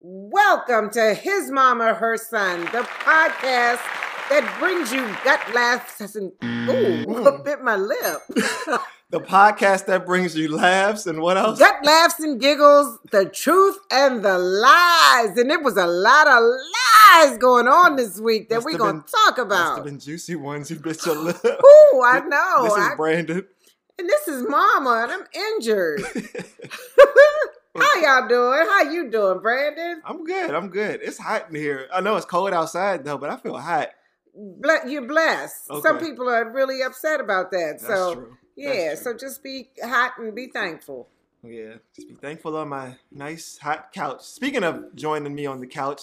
Welcome to His Mama, Her Son, the podcast that brings you gut laughs and ooh, Mm. bit my lip. The podcast that brings you laughs and what else? gut laughs and giggles, the truth and the lies. And it was a lot of lies going on this week that we're going to talk Must about. have been juicy ones. You bit your lip. Ooh, I know. This is I- Brandon. and this is Mama, and I'm injured. How y'all doing? How you doing, Brandon? I'm good. I'm good. It's hot in here. I know it's cold outside though, but I feel hot. You're blessed. Some people are really upset about that. That's so true. yeah, so just be hot and be thankful. Yeah, just be thankful on my nice hot couch. Speaking of joining me on the couch,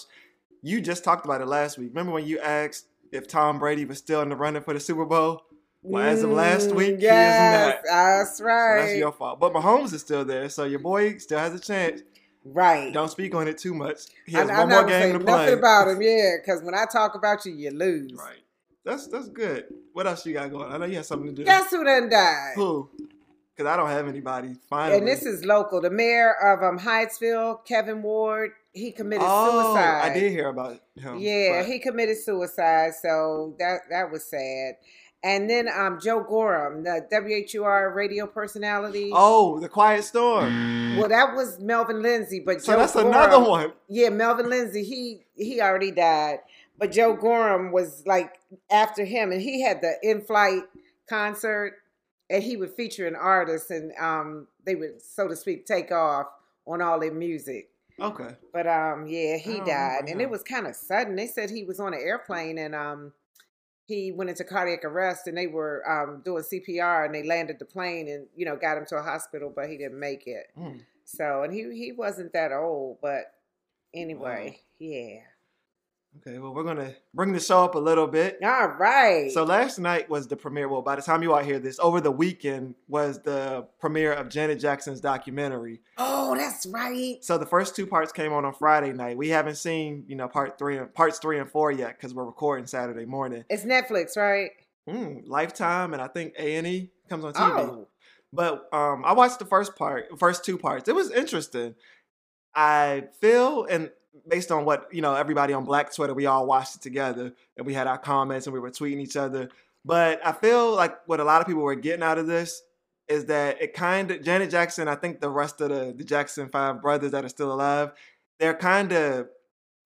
you just talked about it last week. Remember when you asked if Tom Brady was still in the running for the Super Bowl? Well, as of last Mm, week, yes, he is not. that's So right. that's your fault. But Mahomes is still there, so your boy still has a chance. right. Don't speak on it too much. He I- has I'm one more game to play. nothing about him, yeah, because when I talk about you, you lose. Right. That's that's good. What else you got going? I know you have something to do. Guess who done died? Who? Because I don't have anybody. Finally. And this is local. The mayor of um, Hyattsville, Kevin Ward, he committed oh, suicide. I did hear about him. Yeah, but- he committed suicide, so that that was sad. And then um, Joe Gorham, the WHUR radio personality. Oh, the Quiet Storm. Well, that was Melvin Lindsey, but So Joe that's Gorham, another one. Yeah, Melvin Lindsey, he he already died, but Joe Gorham was like after him, and he had the in-flight concert, and he would feature an artist, and um, they would, so to speak, take off on all their music. Okay. But um, yeah, he died, and it was kind of sudden. They said he was on an airplane, and um, he went into cardiac arrest, and they were um doing CPR, and they landed the plane, and you know got him to a hospital, but he didn't make it. Mm. So, and he he wasn't that old, but anyway, yeah. Okay. Well, we're gonna bring the show up a little bit. All right. So last night was the premiere. Well, by the time you all hear this, over the weekend was the premiere of Janet Jackson's documentary. oh, that's right. So the first two parts came on on Friday night. We haven't seen, you know, part three and parts three and four yet because we're recording Saturday morning. It's Netflix, right? Mm, Lifetime and I think A and E comes on TV. Oh, But um, I watched the first part, first two parts. It was interesting. I feel, and based on what you know, everybody on Black Twitter, we all watched it together, and we had our comments, and we were tweeting each other. But I feel like what a lot of people were getting out of this is that it kind of Janet Jackson. I think the rest of the the Jackson Five brothers that are still alive, they're kind of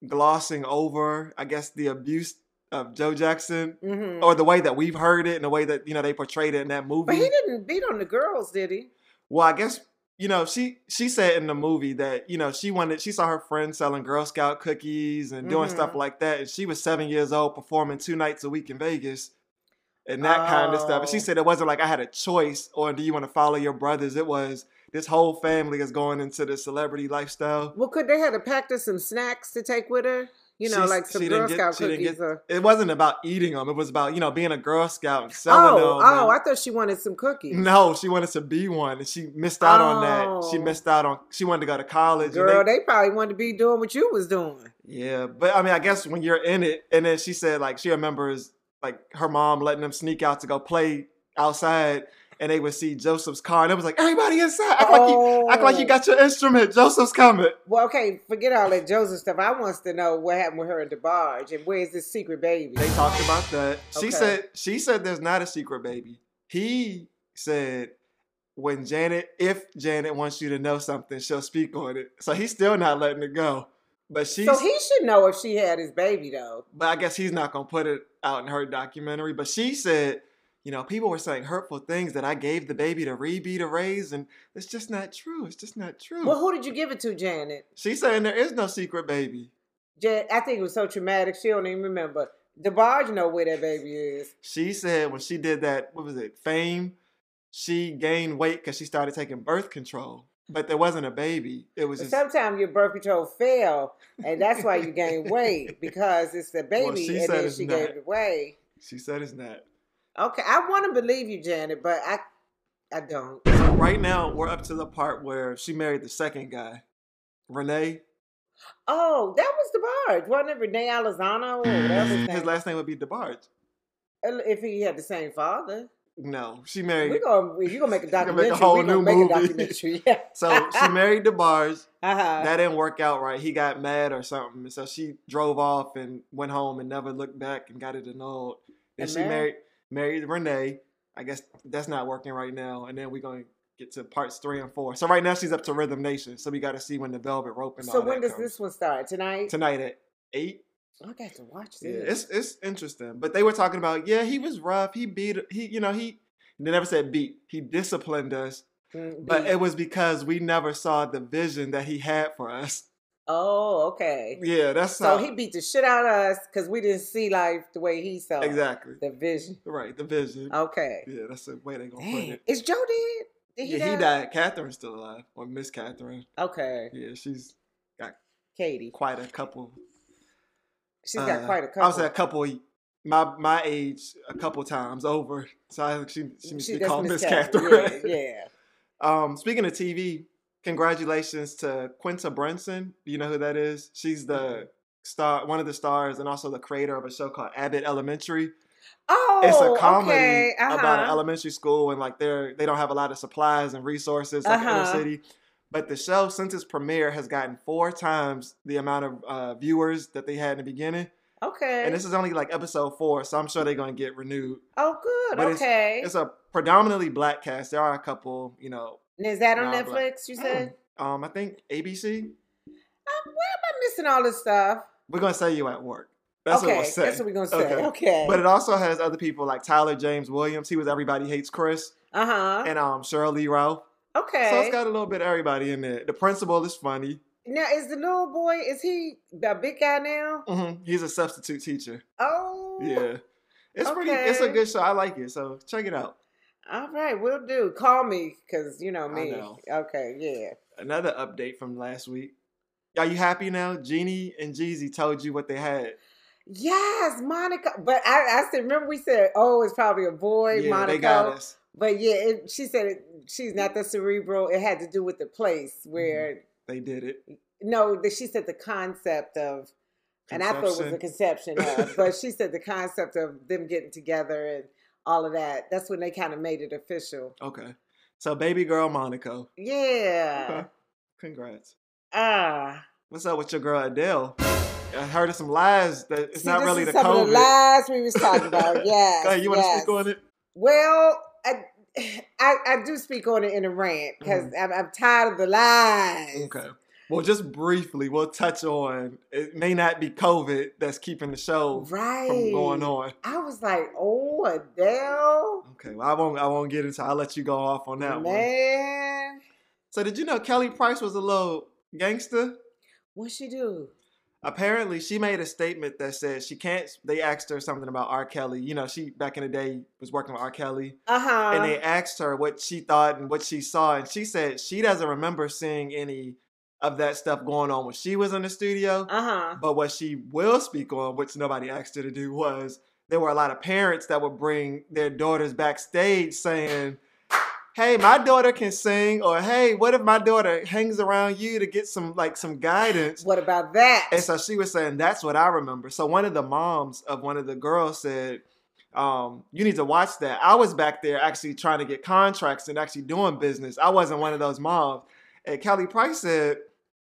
glossing over, I guess, the abuse of Joe Jackson. hmm Or the way that we've heard it, and the way that you know they portrayed it in that movie. but he didn't beat on the girls, did he? Well, I guess you know she she said in the movie that you know she wanted she saw her friend selling Girl Scout cookies and doing stuff Mhm. like that, and she was seven years old performing two nights a week in Vegas, and that kind of stuff. And she Oh. said it wasn't like I had a choice or do you want to follow your brothers? It was this whole family is going into the celebrity lifestyle. Well, could they have to pack her some snacks to take with her? You know, She's- like some Girl Scout cookies. get- or... It wasn't about eating them. It was about you know being a Girl Scout and selling Oh, them. oh, and- I thought she wanted some cookies. no, she wanted to be one, and she missed out on that. She Oh. missed out on. She wanted to go to college. and Girl, they- they probably wanted to be doing what you was doing. Yeah, but I mean, I guess when you're in it, and then she said like she remembers like her mom letting them sneak out to go play outside, and they would see Joseph's car, and it was like everybody inside, act like you, act like you Oh. got your instrument. Joseph's coming. Well, okay, forget all that Joseph stuff. I wants to know what happened with her and DeBarge and where's this secret baby? They talked about that. She Okay. said she said there's not a secret baby. He said when Janet, if Janet wants you to know something, she'll speak on it. So he's still not letting it go. But she's so he should know if she had his baby though. but I guess he's not gonna put it out in her documentary. But she said, you know, people were saying hurtful things that I gave the baby to Rebbie to raise, and it's just not true. It's just not true. Well, who did you give it to, Janet? She's saying there is no secret baby. Jan- I think it was so traumatic she don't even remember. DeBarge know where that baby is. She said when she did that, what was it, fame, she gained weight because she started taking birth control. But there wasn't a baby. It was just sometimes your birth control fail, and that's why you gain weight because it's the Well, baby, she and said then she not. gave it away. she said it's not. Okay, I want to believe you, Janet, but I, I don't. So right now we're up to the part where she married the second guy, Renee. Oh, that was DeBarge, wasn't it? Renee Elizondo or whatever his last name would be DeBarge. If he had the same father. No, she married. We gonna you gonna make a gonna make a documentary. whole new make movie. documentary. Yeah. so she married DeBarge. Uh-huh. That didn't work out right. He got mad or something. And so she drove off and went home and never looked back and got it annulled. And, And she married- married Renee. I guess that's not working right now. And then we're gonna get to parts three and four. So right now she's up to Rhythm Nation. So we got to see when the Velvet Rope and so when does comes. this one start? Tonight? tonight at eight. I got to watch Yeah, this. it's it's interesting. But they were talking about yeah, he was rough. He beat he you know he they never said beat. He disciplined us, Mm, but beat. it was because we never saw the vision that he had for us. Oh, okay. Yeah, that's So how, he beat the shit out of us because we didn't see life the way he saw it. exactly the vision. right the vision. Okay. Yeah, that's the way they gonna put it. Is Joe dead? Did he yeah, die? he died. Catherine's still alive, or Miss Catherine. Okay. Yeah, she's got Katie. quite a couple. She's got uh, quite a couple. I say a couple. My my age, a couple times over. So I think she she needs to be called Miss Catherine. Catherine. Yeah, yeah. Um, speaking of TV, congratulations to Quinta Brunson. Do you know who that is? She's Mm-hmm. the star, one of the stars, and also the creator of a show called Abbott Elementary. Oh, It's a comedy okay. uh-huh. about an elementary school, and like they're they don't have a lot of supplies and resources like Uh-huh. inner city. But the show, since its premiere, has gotten four times the amount of uh, viewers that they had in the beginning. Okay. And this is only like episode four, so I'm sure they're going to get renewed. oh, good. but it's- okay. It's a predominantly black cast. There are a couple, you know, And is that on. Netflix? You said. um, I think ABC. Uh, where am I missing all this stuff? We're gonna say you at work. That's okay, what we'll say. that's what we're gonna say. Okay. Okay. But it also has other people like Tyler James Williams. He was Everybody Hates Chris, uh huh. and um Cheryl Lee Ralph. Okay. So it's got a little bit of everybody in there. The principal is funny. now, is the little boy? Is he the big guy now? Mm-hmm. He's a substitute teacher. Oh. Yeah, it's pretty. It's a good show. I like it. So check it out. All right, we'll do. Call me, cause you know I me. know. Okay, yeah. Another update from last week. Are you happy now? Jeannie and Jeezy told you what they had. Yes, Monica. But I, I said, remember we said, oh, it's probably a boy, yeah, Monica. they got us. But yeah, it, she said it, she's not the cerebral. It had to do with the place Mm-hmm. where They did it. no, the, she said the concept of, and I thought it was the Conception. conception of, but she said the concept of them getting together and all of that. That's when they kind of made it official. Okay. So baby girl Monaco. Yeah. Okay. Congrats. Ah. What's up with your girl Adele? I heard of some lies that it's See, not really the some of the lies we was talking about. Go ahead, you want to yes. speak on it? Well, I, I, I do speak on it in a rant because I'm, I'm tired of the lies. Mm-hmm. Okay. Well, just briefly, we'll touch on it may not be COVID that's keeping the show Right. from going on. I was like, oh, Adele. Okay, well I won't I won't get into I'll let you go off on that one. Man. So did you know Kelly Price was a little gangster? What she do? Apparently she made a statement that said she can't they asked her something about R. Kelly. You know, she back in the day was working with R. Kelly. Uh-huh. and they asked her what she thought and what she saw, and she said she doesn't remember seeing any of that stuff going on when she was in the studio. uh-huh. But what she will speak on, which nobody asked her to do, was there were a lot of parents that would bring their daughters backstage saying, Hey, my daughter can sing, or hey, what if my daughter hangs around you to get some like some guidance? What about that? And so she was saying, that's what I remember. So one of the moms of one of the girls said, um, you need to watch that. I was back there actually trying to get contracts and actually doing business. I wasn't one of those moms. And Kelly Price said,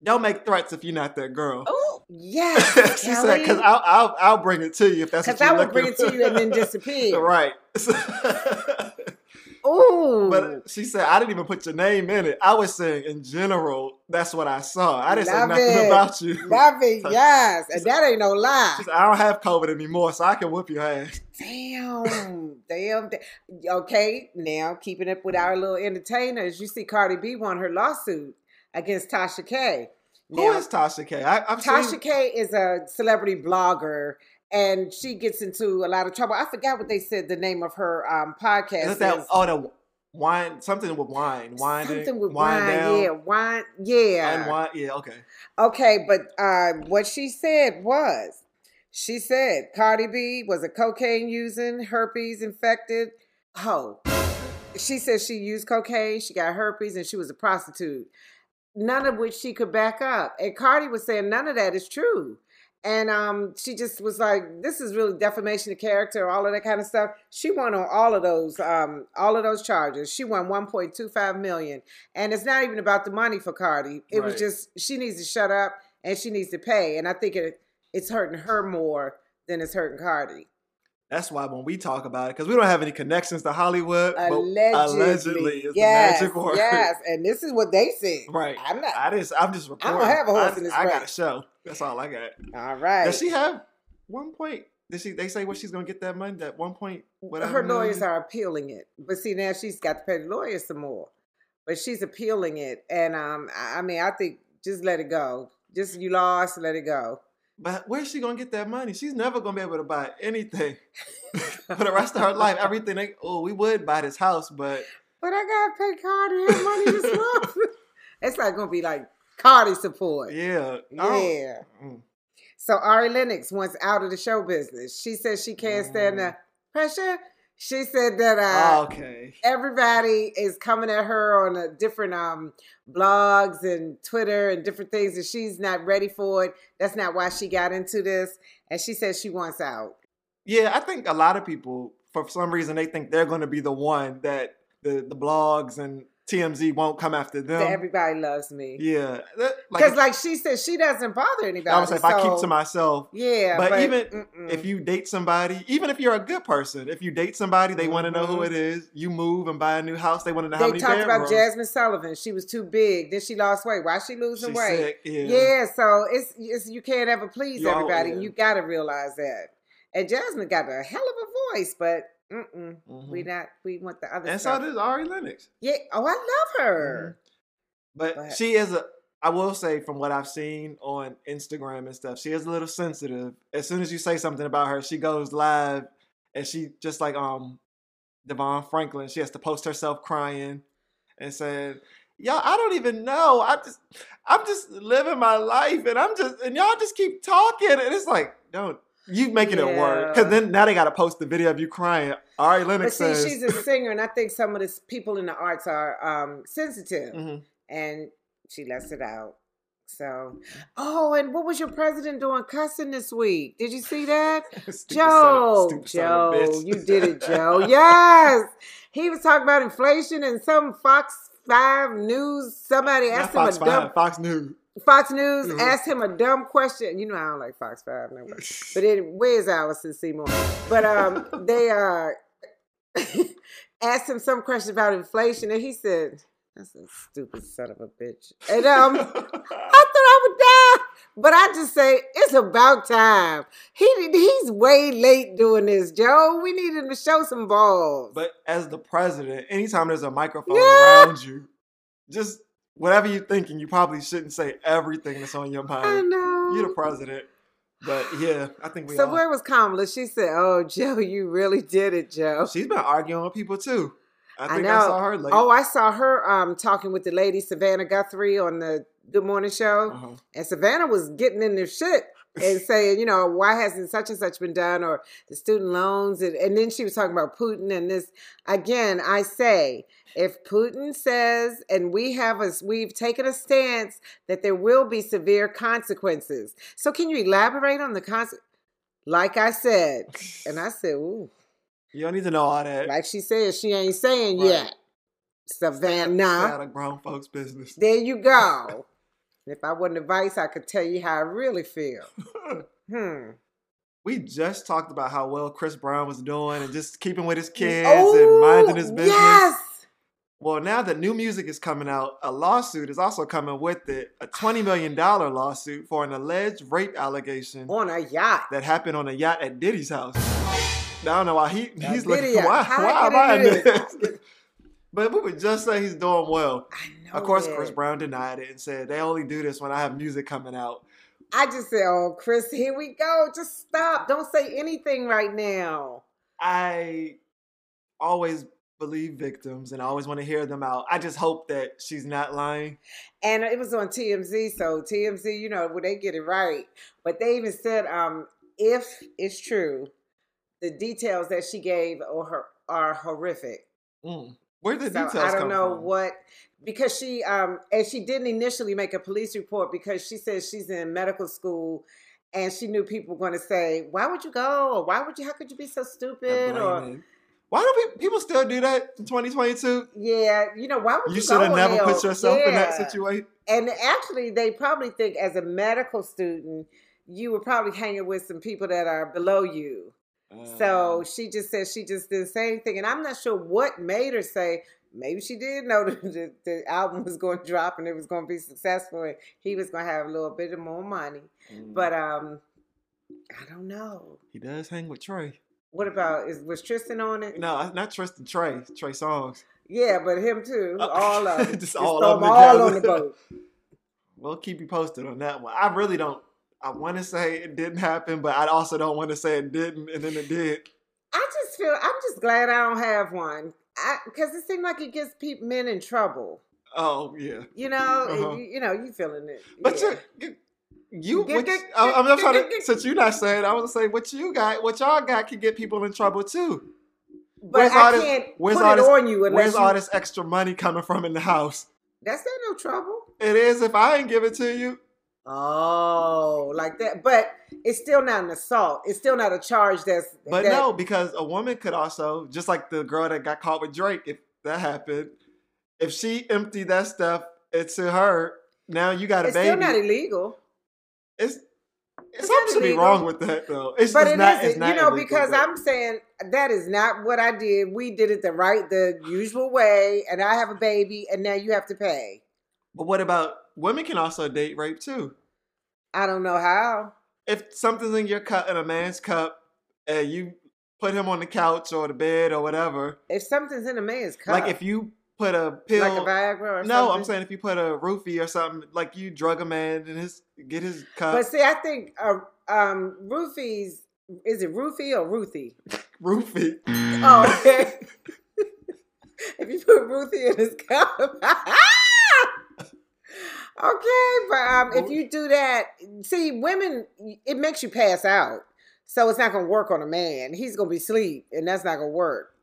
don't make threats if you're not that girl. oh, yes, she said, because I'll, I'll, I'll bring it to you if that's what you're I would bring it to you and then disappear. right. Ooh. but she said, I didn't even put your name in it. I was saying in general, that's what I saw. I didn't say nothing it. about you. Love it, yes. And that ain't no lie. She said, I don't have COVID anymore, so I can whoop your ass. Damn, damn. Okay, now keeping up with our little entertainers, you see Cardi B won her lawsuit against Tasha K. Who Now, is Tasha K? I, I've Tasha seen. K is a celebrity blogger, and she gets into a lot of trouble. I forgot what they said the name of her um, podcast Is that is. oh the wine something with wine wine Something with wind wine, yeah, wine, yeah. unwind yeah okay Okay, but uh, what she said was, she said Cardi B was a cocaine using, herpes infected hoe. She said she used cocaine, she got herpes, and she was a prostitute. None of which she could back up. And Cardi was saying none of that is true. and um, she just was like, "This is really defamation of character, all of that kind of stuff." She won on all of those, um, all of those charges. She won 1.25 million, and it's not even about the money for Cardi. It was just she needs to shut up and she needs to pay, and I think it it's hurting her more than it's hurting Cardi. That's why when we talk about it, because we don't have any connections to Hollywood, but Allegedly, allegedly is yes, the magic word. yes, and this is what they see. Right. I'm not. I just, I'm just I reporting. don't have a horse I, in this I got a show. That's all I got. All right. Does she have one point? Did she? They say where she's gonna get that money? That one point? Whatever. her lawyers are appealing it, but see now she's got to pay the lawyers some more. But she's appealing it, and um, I I mean, I think just let it go. Just you lost, let it go. But where's she gonna get that money? She's never gonna be able to buy anything for the rest of her life. Everything. They, oh, we would buy this house, but But I gotta pay Cardi her money this month. it's like gonna be like Cardi support. yeah, Yeah. Mm. So Ari Lennox wants out of the show business. She says she can't stand the Mm. pressure. She said that uh, okay. everybody is coming at her on a different um blogs and Twitter and different things, and she's not ready for it. That's not why she got into this. And she says she wants out. Yeah, I think a lot of people, for some reason, they think they're gonna be the one that the the blogs and TMZ won't come after them. that everybody loves me. yeah, Because, like, she said, she doesn't bother anybody. I was like, if I keep to myself, yeah, but, but, even mm-mm. if you date somebody, even if you're a good person, if you date somebody, they want to know who Mhm. it is. You move and buy a new house, they want to know how many. they talked about bedrooms. Jazmine Sullivan. She was too big. Then she lost weight. Why she losing She's weight? sick, yeah. Yeah, so it's, it's you can't ever please You everybody, yeah. you got to realize that. And Jazmine got a hell of a voice, but mm-mm, Mhm. we not we want the other and so stuff. does Ari Lennox. yeah, oh, I love her. But, But- she is a. I will say from what I've seen on Instagram and stuff, she is a little sensitive. As soon as you say something about her, she goes live, and she just like um, Devon Franklin. She has to post herself crying, and said, "Y'all, I don't even know. I just, I'm just living my life, and I'm just, and y'all just keep talking, and it's like, don't." You making it work because then now they got to post the video of you crying. Ari Lennox But Lennox see, says, she's a singer, and I think some of the people in the arts are um, sensitive, Mhm. and she lets it out. So, oh, and what was your president doing cussing this week? Did you see that? Stupid son of- Joe, son of Joe, you did it, Joe. Yes, he was talking about inflation and some Fox Five News. Somebody Not asked Fox him a dumb Five, Fox News. Fox News Mhm. asked him a dumb question. You know I don't like Fox Five no. But it, where's Allison Seymour? But um, they uh asked him some question about inflation, and he said, "That's a stupid son of a bitch." And um, I thought I would die, but I just say it's about time. He he's way late doing this, Joe. We need him to show some balls. but as the president, anytime there's a microphone Yeah. around you, just whatever you're thinking, you probably shouldn't say everything that's on your mind. I know. You're the president. But yeah, I think we so all. where was Kamala? She said, "Oh, Joe, you really did it, Joe." She's been arguing with people too. I I think I, know. saw her late. Oh, I saw her um talking with the lady Savannah Guthrie on the Good Morning Show, Uh-huh. and Savannah was getting in their shit and saying, you know, why hasn't such and such been done, or the student loans, and, and then she was talking about Putin and this. Again, I say, if Putin says, and we have us, we've taken a stance that there will be severe consequences. So, can you elaborate on the consequences? Like I said, and I said, ooh, You don't need to know all that. like she said, she ain't saying Right. yet. Stay Savannah. out of grown folks' business. There you go. If I wasn't a vice, I could tell you how I really feel. Hmm. we just talked about how well Chris Brown was doing and just keeping with his kids Oh, and minding his business. Yes. Well, now that new music is coming out, a lawsuit is also coming with it a $20 million lawsuit for an alleged rape allegation On a yacht. that happened on a yacht at Diddy's house. I don't know why he, Now, he's Diddy, like, why, why am I in this? but we would just say he's doing well. I know. Of course, that. Chris Brown denied it and said they only do this when I have music coming out. I just said, oh, Chris, here we go. Just stop. Don't say anything right now. I always believe victims and I always want to hear them out. I just hope that she's not lying. And it was on TMZ, so TMZ, you know, well, they get it right. But they even said, um, if it's true, the details that she gave are are horrific. Mm. Where did the So details I don't know from? what because she um and she didn't initially make a police report because she says she's in medical school and she knew people were going to say, "Why would you go?" or "Why would you? How could you be so stupid?" or. Why do pe- people still do that in 2022? yeah, you know, why would you? You should have never put yourself in that situation. And actually, they probably think as a medical student, you were probably hanging with some people that are below you. So Uh, she just said she just didn't say anything, and I'm not sure what made her say. Maybe she did know that the, album was going to drop and it was going to be successful, and he was going to have a little bit of more money. mm, But um, I don't know. he does hang with Trey. What about is was Tristan on it? No, not Tristan Trey. Trey Songz. Yeah, but him too. Uh, all of them. just Just all throw of 'em 'em all on the boat. We'll keep you posted on that one. I really don't. I want to say it didn't happen, but I also don't want to say it didn't, and then it did. I just feel I'm just glad I don't have one. Because it seems like it gets people men in trouble. Oh yeah, You know, Uh-huh. you, you know, you feeling it. but yeah. you, you, Get- what, get- I, I'm just trying to. get- Since you're not saying, I was gonna say what you got, what y'all got, can get people in trouble too. but where's I all this- can't where's put all it this- on you Where's you, all this extra money coming from in the house? That's not no trouble. It is if I ain't give it to you. Oh, like that. But it's still not an assault. It's still not a charge that's. But that, no, because a woman could also, just like the girl that got caught with Drake, if that happened, if she emptied that stuff into her, now you got a It's baby. It's still not illegal. it's It's something should be wrong with that though. It's But just it not. isn't, It's not you know, illegal, because but- I'm saying that is not what I did. We did it the right, the usual way, and I have a baby, and now you have to pay. But what about women can also date rape too? I don't know how. If something's in your cup in a man's cup, and you put him on the couch or the bed or whatever, If something's in a man's cup, like if you put a pill, like a Viagra or something. no, something. I'm saying if you put a roofie or something, like you drug a man and his get his cup, But see, I think uh, um, roofies. Is it roofie or Ruthie? roofie. Oh, okay. if you put Ruthie in his cup. okay, but um, if you do that, see, women, it makes you pass out. So it's not going to work on a man. He's going to be asleep, and that's not going to work.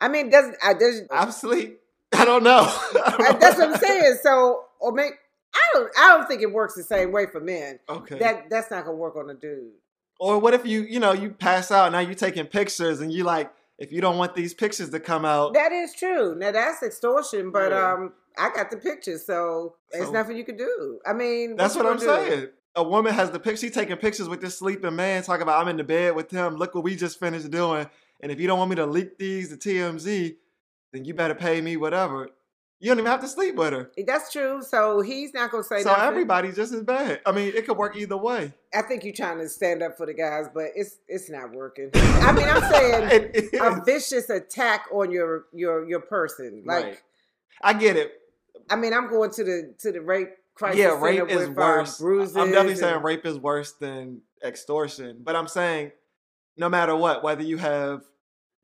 I mean, doesn't I? Does, I'm asleep. I don't know. I don't know. that's what I'm saying. So, or make I don't. I don't think it works the same way for men. Okay. That that's not going to work on a dude. or what if you, you know, you pass out now you're taking pictures and you like, if you don't want these pictures to come out, That is true. Now that's extortion, but Yeah. um, I got the pictures, so, there's nothing you can do. I mean, that's what what I'm do? saying. A woman has the picture. She taking pictures with this sleeping man, talking about I'm in the bed with him. Look what we just finished doing. And if you don't want me to leak these to TMZ, then you better pay me whatever. You don't even have to sleep with her. Eh, that's true. So he's not gonna say So nothing. everybody's just as bad. I mean, it could work either way. I think you're trying to stand up for the guys, but it's it's not working. I mean, I'm saying a vicious attack on your your your person. Like, Right. I get it. I mean, I'm going to the to the rape crisis. yeah, rape is uh, worse. bruises. I'm definitely and- saying rape is worse than extortion. But I'm saying no matter what, whether you have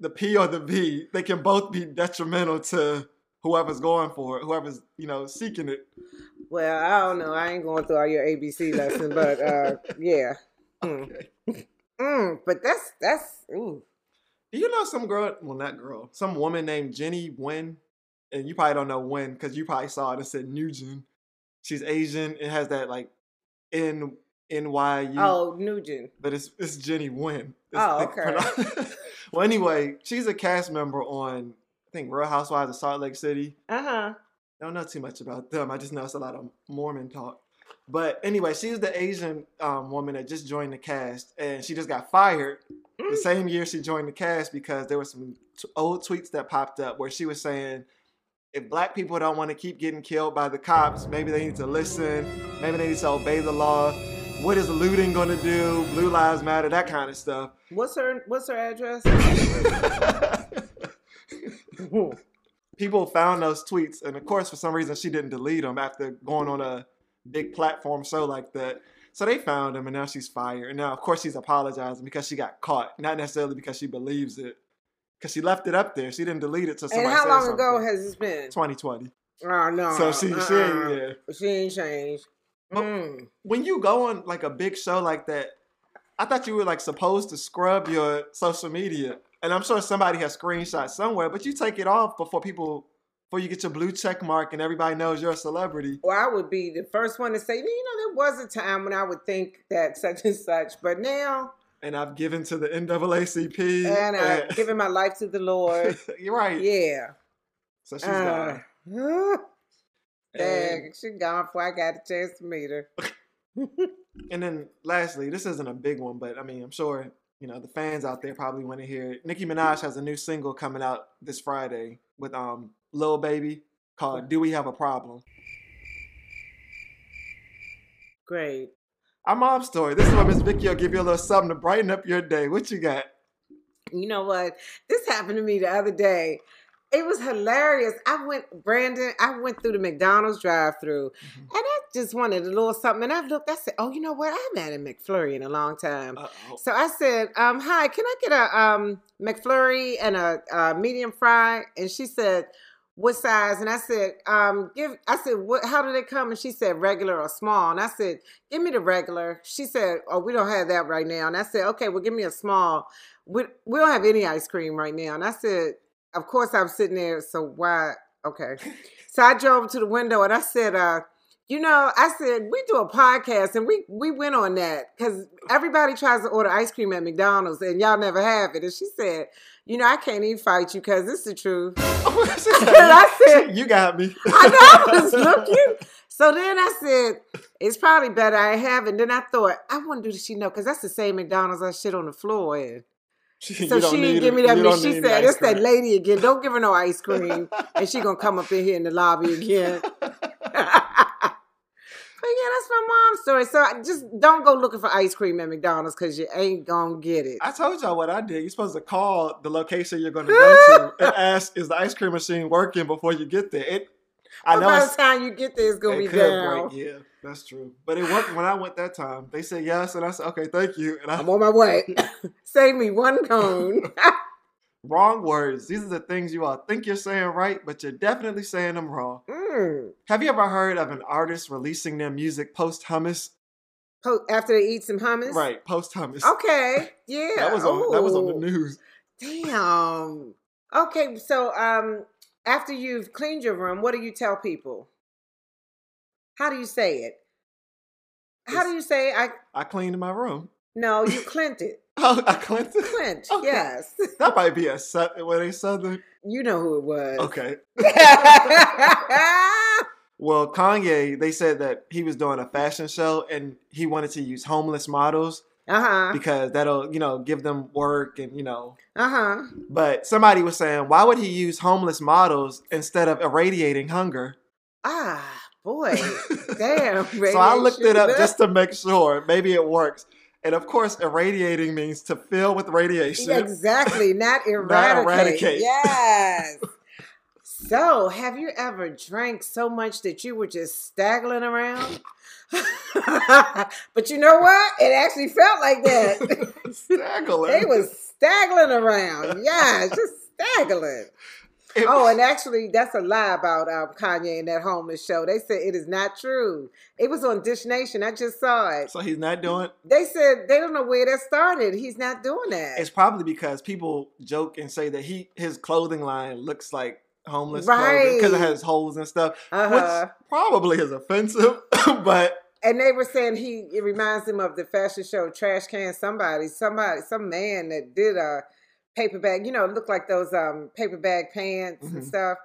the P or the V, they can both be detrimental to whoever's going for it, whoever's, you know, seeking it. Well, I don't know. I ain't going through all your ABC lesson, but uh, yeah. Okay. Mm, but that's that's ooh. Do you know some girl, well not girl, some woman named Jennie Nguyen? And you probably don't know when because you probably saw it. and said Nugent. She's Asian. It has that like N N Y U. Oh, Nugent. but it's it's Jennie Nguyen. It's Oh, okay. well, anyway, she's a cast member on I think Real Housewives of Salt Lake City. Uh huh. Don't know too much about them. I just know it's a lot of Mormon talk. But anyway, she's the Asian um, woman that just joined the cast, and she just got fired the Mm. same year she joined the cast because there were some t- old tweets that popped up where she was saying, if black people don't want to keep getting killed by the cops, maybe they need to listen. Maybe they need to obey the law. What is looting going to do? Blue lives matter, that kind of stuff. What's her What's her address? people found those tweets, and of course, for some reason, she didn't delete them after going on a big platform show like that. So they found him, and now she's fired. And now, of course, she's apologizing because she got caught, not necessarily because she believes it. Because she left it up there. She didn't delete it. So and how long something. ago has this been? 2020. Oh no. So she, she uh-uh. ain't, yeah. She ain't changed. Mm. When you go on like a big show like that, I thought you were like supposed to scrub your social media. And I'm sure somebody has screenshots somewhere, but you take it off before people before you get your blue check mark and everybody knows you're a celebrity. Or I would be the first one to say, you know, there was a time when I would think that such and such, but now. And I've given to the NAACP. And I've given my life to the Lord. You're right. Yeah. So she's uh, gone. Dang, she gone before I got a chance to meet her. and then lastly, this isn't a big one, but I mean, I'm sure you know the fans out there probably want to hear it. Nicki Minaj has a new single coming out this Friday with um Lil Baby called "Do We Have a Problem." Great. Our mom's story. This is where Miss Vicky will give you a little something to brighten up your day. What you got? You know what? This happened to me the other day. It was hilarious. I went, Brandon, I went through the McDonald's drive through mm-hmm. and I just wanted a little something. And I looked, I said, Oh, you know what? I haven't had a McFlurry in a long time. Uh-oh. So I said, um, Hi, can I get a um, McFlurry and a, a medium fry? And she said, what size? And I said, um, give, I said, what, how do they come? And she said, regular or small. And I said, give me the regular. She said, oh, we don't have that right now. And I said, okay, well, give me a small. We, we don't have any ice cream right now. And I said, of course, I'm sitting there. So why? Okay. So I drove to the window and I said, uh, you know, I said we do a podcast and we we went on that because everybody tries to order ice cream at McDonald's and y'all never have it. And she said, you know, I can't even fight you because it's the truth. Oh, I said, you got me. I know. I was looking. So then I said, it's probably better I have. And then I thought, I want to do the she know because that's the same McDonald's I shit on the floor in. so she didn't give me that. She said, "It's that lady again. Don't give her no ice cream, and she gonna come up in here in the lobby again." But yeah, that's my mom's story. So I just don't go looking for ice cream at McDonald's because you ain't gonna get it. I told y'all what I did. You're supposed to call the location you're gonna go to and ask, "Is the ice cream machine working?" Before you get there. It. I know. By the time you get there, it's gonna it be down. Break. Yeah, that's true. But it worked when I went that time. They said yes, and I said, "Okay, thank you." And I, I'm on my way. Save me one cone. wrong words. These are the things you all think you're saying right, but you're definitely saying them wrong. Mm. Have you ever heard of an artist releasing their music post hummus? after they eat some hummus, right? Post hummus. Okay, yeah. that was on. Ooh. That was on the news. Damn. Okay, so um, after you've cleaned your room, what do you tell people? How do you say it? How it's, do you say I? I cleaned my room. No, you cleaned it. Oh, a Clinton? Clint, okay. yes. That might be a southern. Were they southern? You know who it was. Okay. well, Kanye, they said that he was doing a fashion show and he wanted to use homeless models. Uh-huh. Because that'll, you know, give them work and, you know. Uh-huh. But somebody was saying, why would he use homeless models instead of irradiating hunger? Ah, boy. Damn. so I looked it up just to make sure. Maybe it works. And of course, irradiating means to fill with radiation. Exactly, not eradicate. not eradicate. Yes. so, have you ever drank so much that you were just staggering around? but you know what? It actually felt like that. staggering. They was staggering around. Yeah, just staggering. It, oh, and actually, that's a lie about um, Kanye and that homeless show. They said it is not true. It was on Dish Nation. I just saw it. So he's not doing. They said they don't know where that started. He's not doing that. It's probably because people joke and say that he his clothing line looks like homeless right. clothing because it has holes and stuff, uh-huh. which probably is offensive. but and they were saying he it reminds him of the fashion show Trash Can Somebody. Somebody, some man that did a paper bag. You know, it looked like those um paper bag pants mm-hmm. and stuff.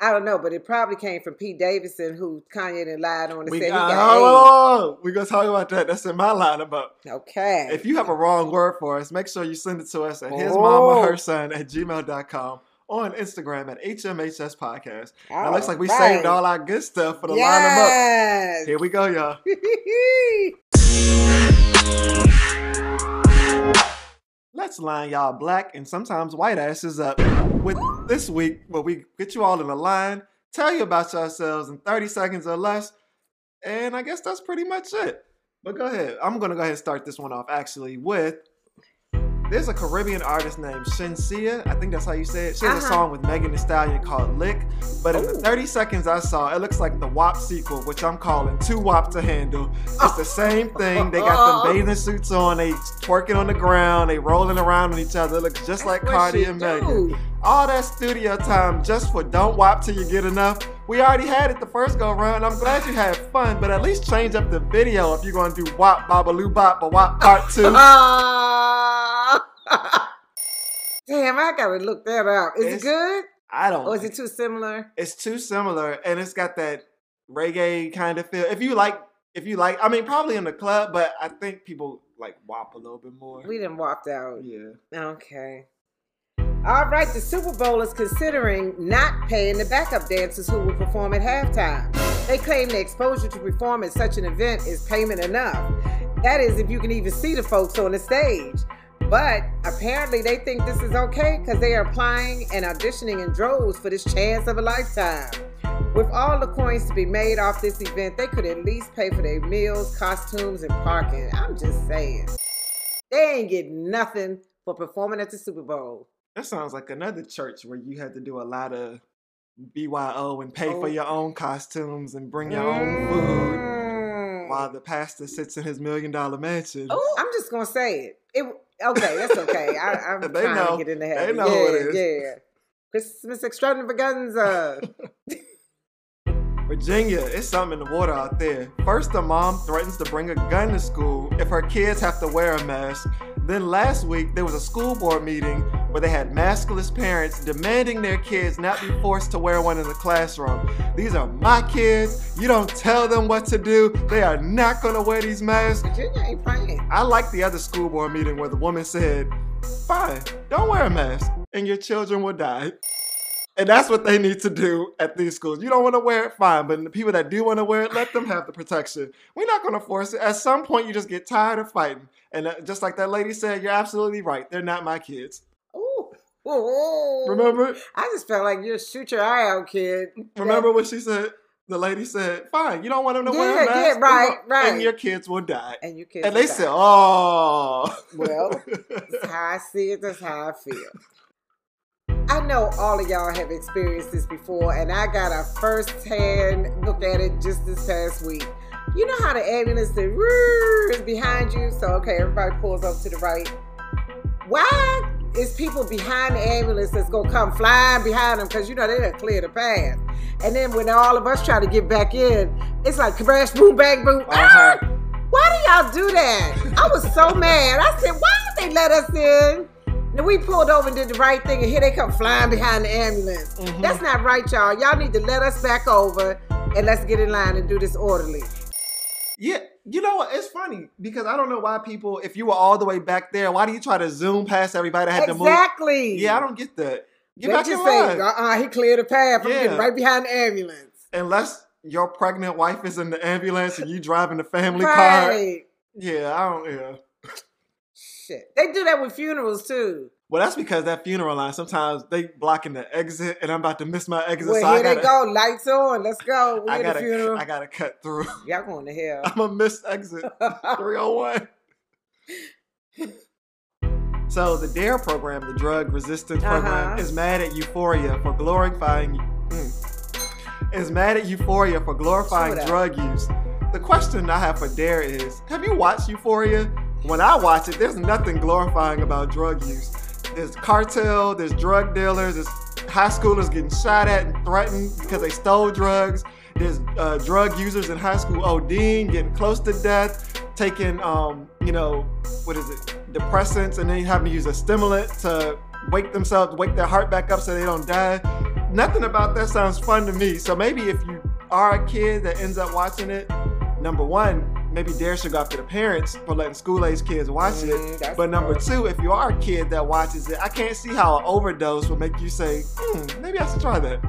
I don't know, but it probably came from Pete Davidson, who Kanye then lied on and we, said he got oh, We're gonna talk about that. That's in my line about. Okay. If you have a wrong word for us, make sure you send it to us at oh. his mama her son at gmail.com or on Instagram at HMHS Podcast. Now, looks like we right. saved all our good stuff for the yes. line them up. Here we go, y'all. Let's line y'all black and sometimes white asses up with this week where we get you all in a line, tell you about yourselves in 30 seconds or less, and I guess that's pretty much it. But go ahead. I'm gonna go ahead and start this one off actually with There's a Caribbean artist named Shenseea. I think that's how you say it. She has a Uh-huh. song with Megan Thee Stallion called Lick. But in the 30 seconds I saw, it looks like the WAP sequel, which I'm calling Too WAP to Handle. It's the same thing. They got the bathing suits on. They twerking on the ground. They rolling around on each other. It looks just like What Cardi and do? Megan. All that studio time just for don't WAP till you get enough. We already had it the first go round. I'm glad you had fun, but at least change up the video if you're gonna do WAP Babaloo Bop but WAP Part 2. Damn, I gotta look that up. Is It's- it good? I don't. Or is it too similar? it's too similar, and it's got that reggae kind of feel. If you like, if you like, I mean, probably in the club, but I think people like wop a little bit more. We didn't wop out. Yeah. Okay. All right, the Super Bowl is considering not paying the backup dancers who will perform at halftime. They claim the exposure to perform at such an event is payment enough. That is, if you can even see the folks on the stage. But apparently, they think this is okay because they are applying and auditioning in droves for this chance of a lifetime. With all the coins to be made off this event, they could at least pay for their meals, costumes, and parking. I'm just saying. They ain't getting nothing for performing at the Super Bowl. That sounds like another church where you had to do a lot of BYO and pay for Oh. your own costumes and bring your own food Mm. while the pastor sits in his million dollar mansion. Oh, I'm just gonna say it. It okay. That's okay. I, I'm They trying know. to get in the They habit. know yeah, who it is. yeah. Christmas extravaganza. Virginia, it's something in the water out there. First, a mom threatens to bring a gun to school if her kids have to wear a mask. Then last week, there was a school board meeting where they had maskless parents demanding their kids not be forced to wear one in the classroom. These are my kids. You don't tell them what to do. They are not going to wear these masks. Virginia ain't playing. I like the other school board meeting where the woman said, Fine, don't wear a mask, and your children will die. And that's what they need to do at these schools. You don't want to wear it, fine, but the people that do want to wear it, let them have the protection. We're not going to force it. At some point, you just get tired of fighting. And uh, just like that lady said, you're absolutely right. They're not my kids. Remember? I just felt like you shoot your eye out, kid. Remember what she said? The lady said, "Fine, you don't want them to wear Yeah, a mask, yeah, right, right. and your kids will die." And you kids. And they will said, "Oh, Well, That's how I see it. That's how I feel. I know all of y'all have experienced this before, and I got a first-hand look at it just this past week. You know how the ambulance is behind you, so okay, everybody pulls up to the right. Why is people behind the ambulance that's gonna come flying behind them? Because you know they done clear the path. And then when all of us try to get back in, it's like crash, boom, bang, boom. Uh-huh. Ah! Why do y'all do that? I was so mad. I said, why did they let us in? And we pulled over and did the right thing, and here they come flying behind the ambulance. Mhm. That's not right, y'all. Y'all need to let us back over and let's get in line and do this orderly. Yeah, you know what? It's funny because I don't know why people, if you were all the way back there, why do you try to zoom past everybody that had to move? Exactly. Yeah, I don't get that. Get They back in just say, uh-uh, he cleared the path. I'm Yeah. getting right behind the ambulance. Unless your pregnant wife is in the ambulance and you driving the family car. Yeah, I don't. Yeah. Shit. They do that with funerals too. Well, that's because that funeral line sometimes they blocking the exit, and I'm about to miss my exit. Well, so here gotta, they go. Lights on. Let's go. We I gotta, funeral. I gotta cut through. Y'all going to hell. I'm a miss exit 301. So the DARE program, the drug resistance program, Uh-huh. is mad at Euphoria for glorifying mm, is mad at Euphoria for glorifying drug use. The question I have for DARE is: Have you watched Euphoria? When I watch it, there's nothing glorifying about drug use. There's cartel, there's drug dealers, there's high schoolers getting shot at and threatened because they stole drugs. There's uh, drug users in high school ODing, getting close to death, taking, um, you know, what is it, depressants, and then having to use a stimulant to wake themselves, wake their heart back up so they don't die. Nothing about that sounds fun to me. So maybe if you are a kid that ends up watching it, number one, maybe Dare should go after the parents for letting school age kids watch Mm, it. But number gross. two, if you are a kid that watches it, I can't see how an overdose would make you say, hmm, maybe I should try that.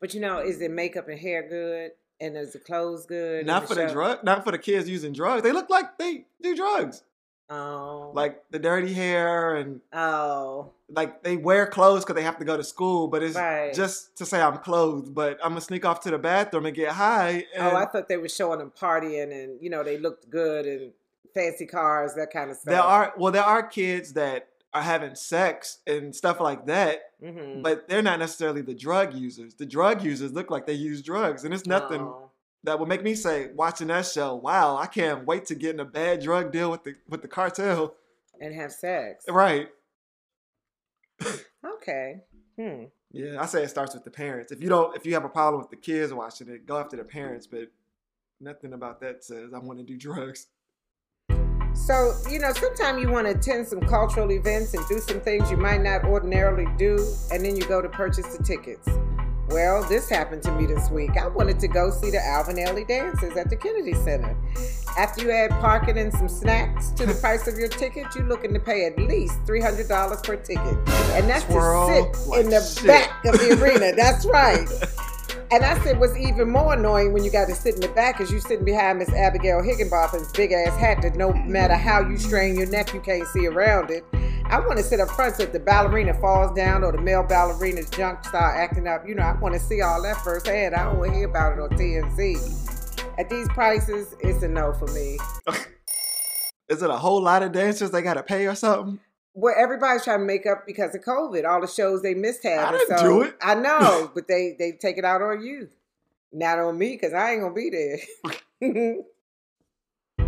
But you know, is the makeup and hair good? And is the clothes good? Not for the show? drug, not for the kids using drugs. They look like they do drugs, Oh. like the dirty hair and Oh. Like they wear clothes because they have to go to school. But it's Right. just to say I'm clothed. But I'm gonna sneak off to the bathroom and get high. And Oh, I thought they were showing them partying and you know they looked good and fancy cars, that kind of stuff. There are well, there are kids that are having sex and stuff like that, Mhm. but they're not necessarily the drug users. The drug users look like they use drugs, and it's nothing Oh. that would make me say, watching that show, wow, I can't wait to get in a bad drug deal with the with the cartel. and have sex. Right. Okay. Hmm. Yeah, I say it starts with the parents. If you don't, if you have a problem with the kids watching it, go after the parents. But nothing about that says I want to do drugs. So, you know, sometimes you want to attend some cultural events and do some things you might not ordinarily do, and then you go to purchase the tickets. Well, this happened to me this week. I wanted to go see the Alvin Ailey dances at the Kennedy Center. After you add parking and some snacks to the price of your ticket, you're looking to pay at least $300 per ticket. And that's Twirl to sit like in the shit. back of the arena. That's right. And I said what's even more annoying when you got to sit in the back is you sitting behind Miss Abigail Higginbotham's big ass hat that no matter how you strain your neck, you can't see around it. I want to sit up front so if the ballerina falls down or the male ballerina's junk start acting up. You know, I want to see all that firsthand. I don't want to hear about it on TMZ. At these prices, it's a no for me. Is it a whole lot of dancers they got to pay or something? Well, everybody's trying to make up because of COVID. All the shows they missed I having. didn't so do it. I know, but they they take it out on you, not on me, because I ain't gonna be there.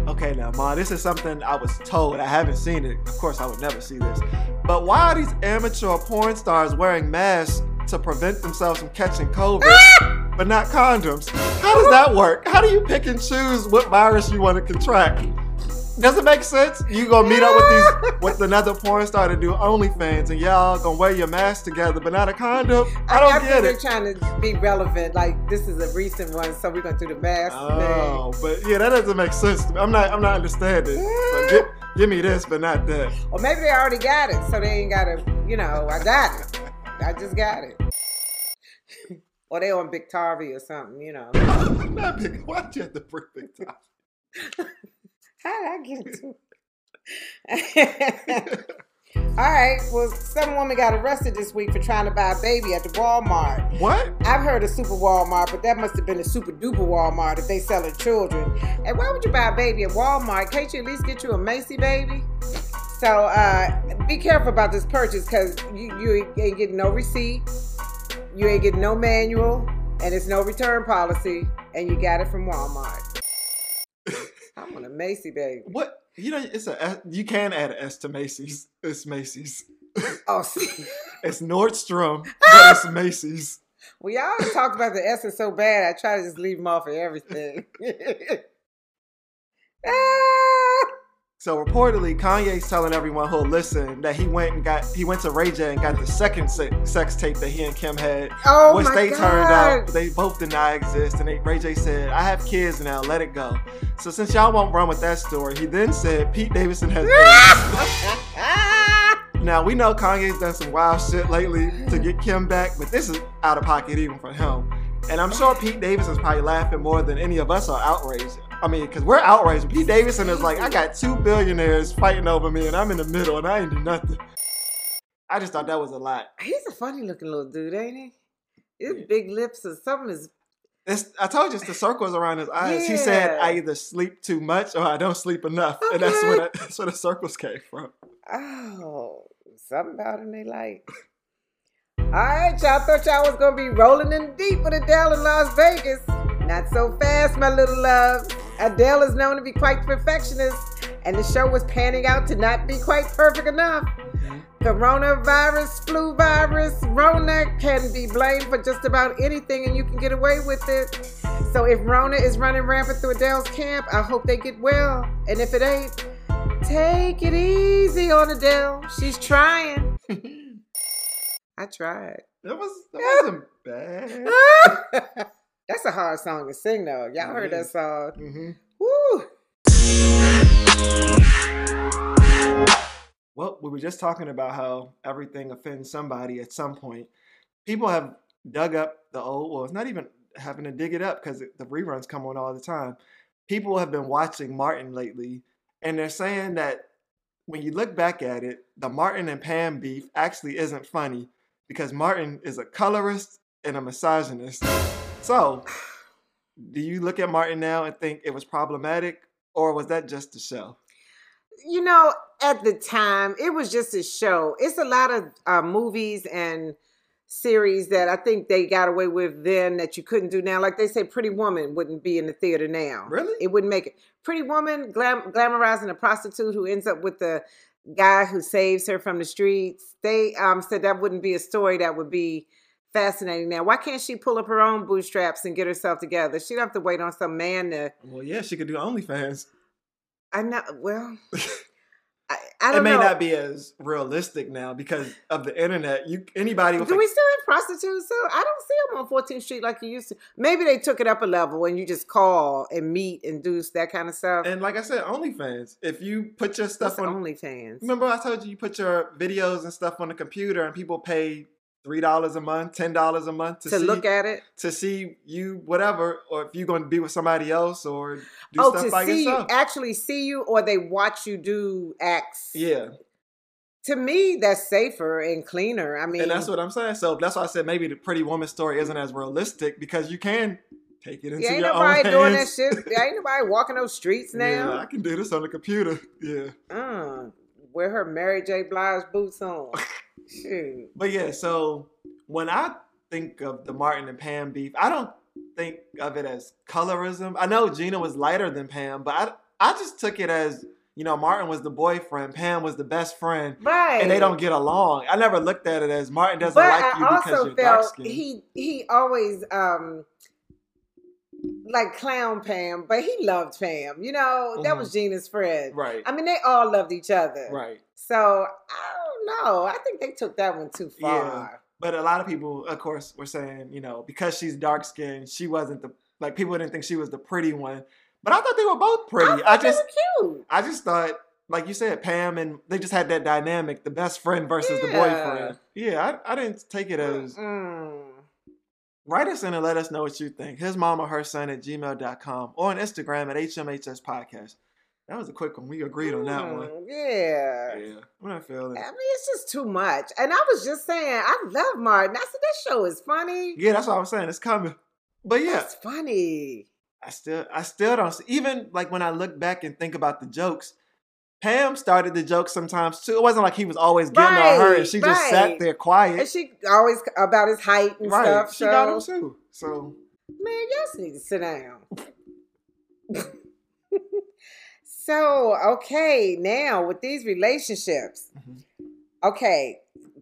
Okay, now, Ma, this is something I was told. I haven't seen it. Of course, I would never see this. But why are these amateur porn stars wearing masks to prevent themselves from catching COVID, ah! but not condoms? How does that work? How do you pick and choose what virus you want to contract? Does it make sense? You gonna meet up with these with another porn star to do OnlyFans, and y'all gonna wear your mask together, but not a condom? I don't think get it. they're it. trying to be relevant. Like this is a recent one, so we're gonna do the mask Oh, but yeah, that doesn't make sense. To me. I'm not. I'm not understanding. So give, give me this, but not that. Or maybe they already got it, so they ain't gotta. You know, I got it. I just got it. or they on Big Tarvey or something. You know. not big. Why'd you have to bring big time? How did I get into it? All right. Well, some woman got arrested this week for trying to buy a baby at the Walmart. What? I've heard of Super Walmart, but that must have been a super duper Walmart if they selling children. And why would you buy a baby at Walmart? Can't you at least get you a Macy baby? So uh, be careful about this purchase because you, you ain't getting no receipt, you ain't getting no manual, and it's no return policy, and you got it from Walmart. Want a Macy baby. What? You know, it's a. S- You can add an S to Macy's. It's Macy's. Oh, see. It's Nordstrom, but it's Macy's. Well, y'all talked about the S's so bad, I try to just leave them off of everything. Ah! So reportedly, Kanye's telling everyone who'll listen that he went and got he went to Ray J and got the second se- sex tape that he and Kim had, Oh which they God. turned out they both deny exist. And they, Ray J said, "I have kids now, let it go." So since y'all won't run with that story, he then said Pete Davidson has. Now we know Kanye's done some wild shit lately to get Kim back, but this is out of pocket even for him. And I'm sure Pete Davidson's probably laughing more than any of us are outraged. I mean, because we're outraged. Pete Davidson is like, I got two billionaires fighting over me, and I'm in the middle, and I ain't do nothing. I just thought that was a lot. He's a funny looking little dude, ain't he? His big lips or something is. It's, I told you it's the circles around his eyes. He said, I either sleep too much or I don't sleep enough. And that's where, the, that's where the circles came from. Oh, something about him they like. All right, y'all thought y'all was gonna be rolling in deep with Adele in Las Vegas. Not so fast, my little love. Adele is known to be quite perfectionist, and the show was panning out to not be quite perfect enough. Coronavirus, flu virus, Rona can be blamed for just about anything, and you can get away with it. So if Rona is running rampant through Adele's camp, I hope they get well. And if it ain't, take it easy on Adele. She's trying. I tried. That was that wasn't bad. That's a hard song to sing, though. Y'all heard that song. hmm Woo! Well, we were just talking about how everything offends somebody at some point. People have dug up the old, well, it's not even having to dig it up because the reruns come on all the time. People have been watching Martin lately, and they're saying that when you look back at it, the Martin and Pam beef actually isn't funny because Martin is a colorist and a misogynist. So, do you look at Martin now and think it was problematic, or was that just a show? you know, at the time, it was just a show. It's a lot of uh, movies and series that I think they got away with then that you couldn't do now. Like they say, Pretty Woman wouldn't be in the theater now. Really? It wouldn't make it. Pretty Woman glam- glamorizing a prostitute who ends up with the guy who saves her from the streets. They um, said that wouldn't be a story that would be fascinating now. Why can't she pull up her own bootstraps and get herself together? She don't have to wait on some man to. Well, yeah, she could do OnlyFans. I know. Well, I, I It don't may know. not be as realistic now because of the internet. You anybody Do a- we still have prostitutes? So I don't see them on 14th Street like you used to. Maybe they took it up a level and you just call and meet and do that kind of stuff. and like I said, OnlyFans. If you put your stuff What's on, OnlyFans. remember I told you you put your videos and stuff on the computer, and people pay three dollars a month, ten dollars a month to, to see look at it. to see you whatever, or if you're going to be with somebody else or do oh, stuff to by see yourself. you actually see you, or they watch you do acts. yeah, To me, that's safer and cleaner. I mean, and that's what I'm saying. So that's why I said maybe the Pretty Woman story isn't as realistic because you can take it into your own yeah, ain't your nobody own doing that hands. shit. Ain't nobody walking those streets Yeah, I can do this on the computer. Yeah. Uh, wear her Mary J. Blige boots on. Shoot. But yeah, so when I think of the Martin and Pam beef, I don't think of it as colorism. I know Gina was lighter than Pam, but I I just took it as you know Martin was the boyfriend, Pam was the best friend, Right. and they don't get along. I never looked at it as Martin doesn't but like you I because you're dark felt skinned. he he always um like clown Pam, but he loved Pam. You know, that Mhm. was Gina's friend. right, I mean, they all loved each other. right. So I know. I think they took that one too far. Yeah. But a lot of people, of course, were saying, you know, because she's dark skinned, she wasn't the like people didn't think she was the pretty one. But I thought they were both pretty. I, I, just they were cute. I just thought, like you said, Pam and they just had that dynamic, the best friend versus the boyfriend. Yeah, I, I didn't take it as Mm. write us in and let us know what you think. His mom or her son at gmail.com or on Instagram at HMHS Podcast. That was a quick one. We agreed on that one. Mm, Yeah. Yeah. Not feeling I mean, it's just too much. And I was just saying, I love Martin. I said, that show is funny. Yeah, that's what I'm saying. It's coming. But yeah, It's funny. I still I still don't see even like when I look back and think about the jokes, Pam started the jokes sometimes too. It wasn't like he was always getting on her and Right, she just sat there quiet. And she always about his height and right. stuff. she got him so- too. So Man, y'all just need to sit down. so, okay, now with these relationships, Mhm. okay,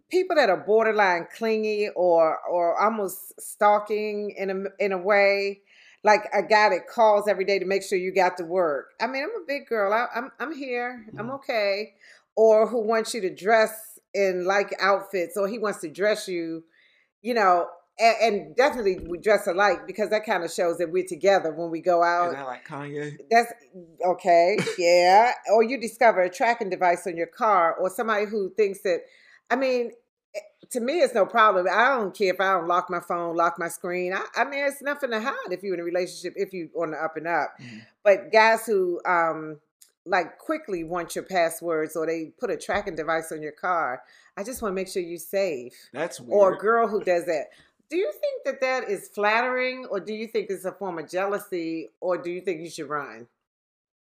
people that are borderline clingy or or almost stalking in a in a way, like a guy that calls every day to make sure you got to work. I mean, I'm a big girl. I, I'm I'm here. I'm Mhm. okay. Or who wants you to dress in like outfits, or he wants to dress you, you know, and, and definitely we dress alike because that kind of shows that we're together when we go out. is that like Kanye? That's okay, yeah. or you discover a tracking device on your car, or somebody who thinks that. I mean, eh, to me, it's no problem. I don't care if I don't lock my phone, lock my screen. I, I mean, it's nothing to hide if you're in a relationship, if you're on the up and up. Mhm. But guys who um like quickly want your passwords or they put a tracking device on your car, I just want to make sure you're safe. That's weird. Or a girl who does that. Do you think that that is flattering, or do you think it's a form of jealousy, or do you think you should run?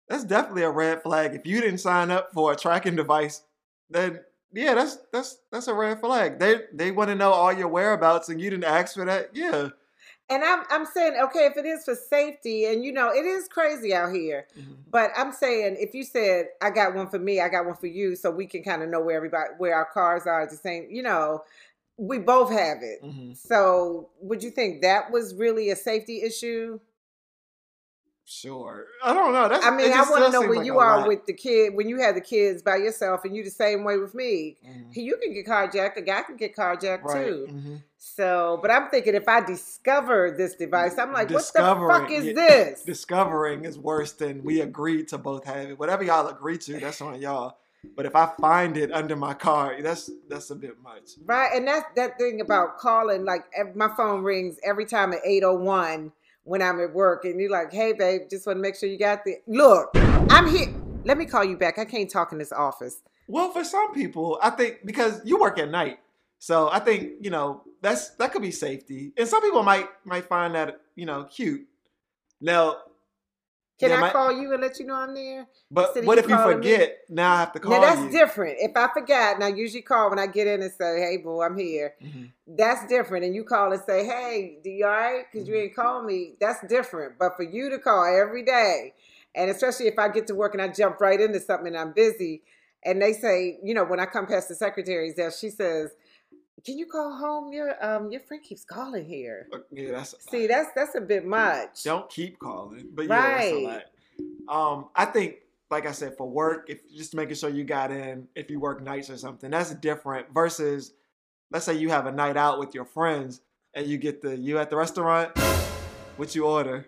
That's definitely a red flag. If you didn't sign up for a tracking device, then yeah, that's that's that's a red flag. They they want to know all your whereabouts and you didn't ask for that. Yeah. And I'm I'm saying, okay, if it is for safety, and you know, it is crazy out here. Mm-hmm. But I'm saying, if you said, I got one for me, I got one for you, so we can kind of know where everybody where our cars are at the same, you know, we both have it. Mhm. So would you think that was really a safety issue? Sure. I don't know. That's, I mean, I want to know when like you are lot. with the kid, when you have the kids by yourself, and you the same way with me. Mhm. You can get carjacked. A guy can get carjacked Right. too. Mhm. So, but I'm thinking if I discover this device, I'm like, what the fuck is this? Discovering is worse than we agreed to both have it. Whatever y'all agree to, that's on y'all. But if I find it under my car, that's that's a bit much. Right, and that's that thing about calling. Like my phone rings every time at eight oh one when I'm at work, and you're like, "Hey, babe, just want to make sure you got the look. I'm here. Let me call you back. I can't talk in this office. Well, for some people, I think because you work at night, so I think you know that's that could be safety, and some people might might find that you know cute. Now, Can Yeah, I my- call you and let you know I'm there? But what you if you calling me? forget? Now I have to call now that's you. different. If I forgot, and I usually call when I get in and say, "Hey, boo, I'm here." Mhm. That's different. And you call and say, "Hey, do you all right?" Because you Mhm. ain't call me. That's different. But for you to call every day, and especially if I get to work and I jump right into something and I'm busy, and they say, you know, when I come past the secretary's desk, she says, "Can you call home? Your um your friend keeps calling here." Yeah, that's See, that's that's a bit much. don't keep calling. But yeah, that's a Right. lot. Um, I think, like I said, for work, if just making sure you got in, if you work nights or something, that's different. Versus, let's say you have a night out with your friends and you get the you at the restaurant. What you order?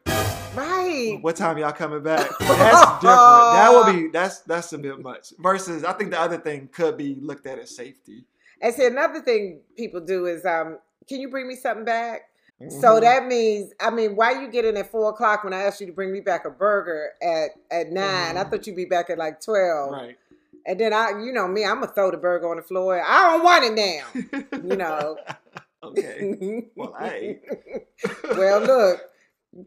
Right. What time y'all coming back? That's different. That would be that's that's a bit much. Versus, I think the other thing could be looked at as safety. And see, another thing people do is, um, can you bring me something back? Mm-hmm. So that means, I mean, why you get in at four o'clock when I asked you to bring me back a burger at at 9 I Mhm. thought you'd be back at like twelve. right. And then I, you know me, I'm gonna throw the burger on the floor. I don't want it now. You know. okay. Well, I. well, look,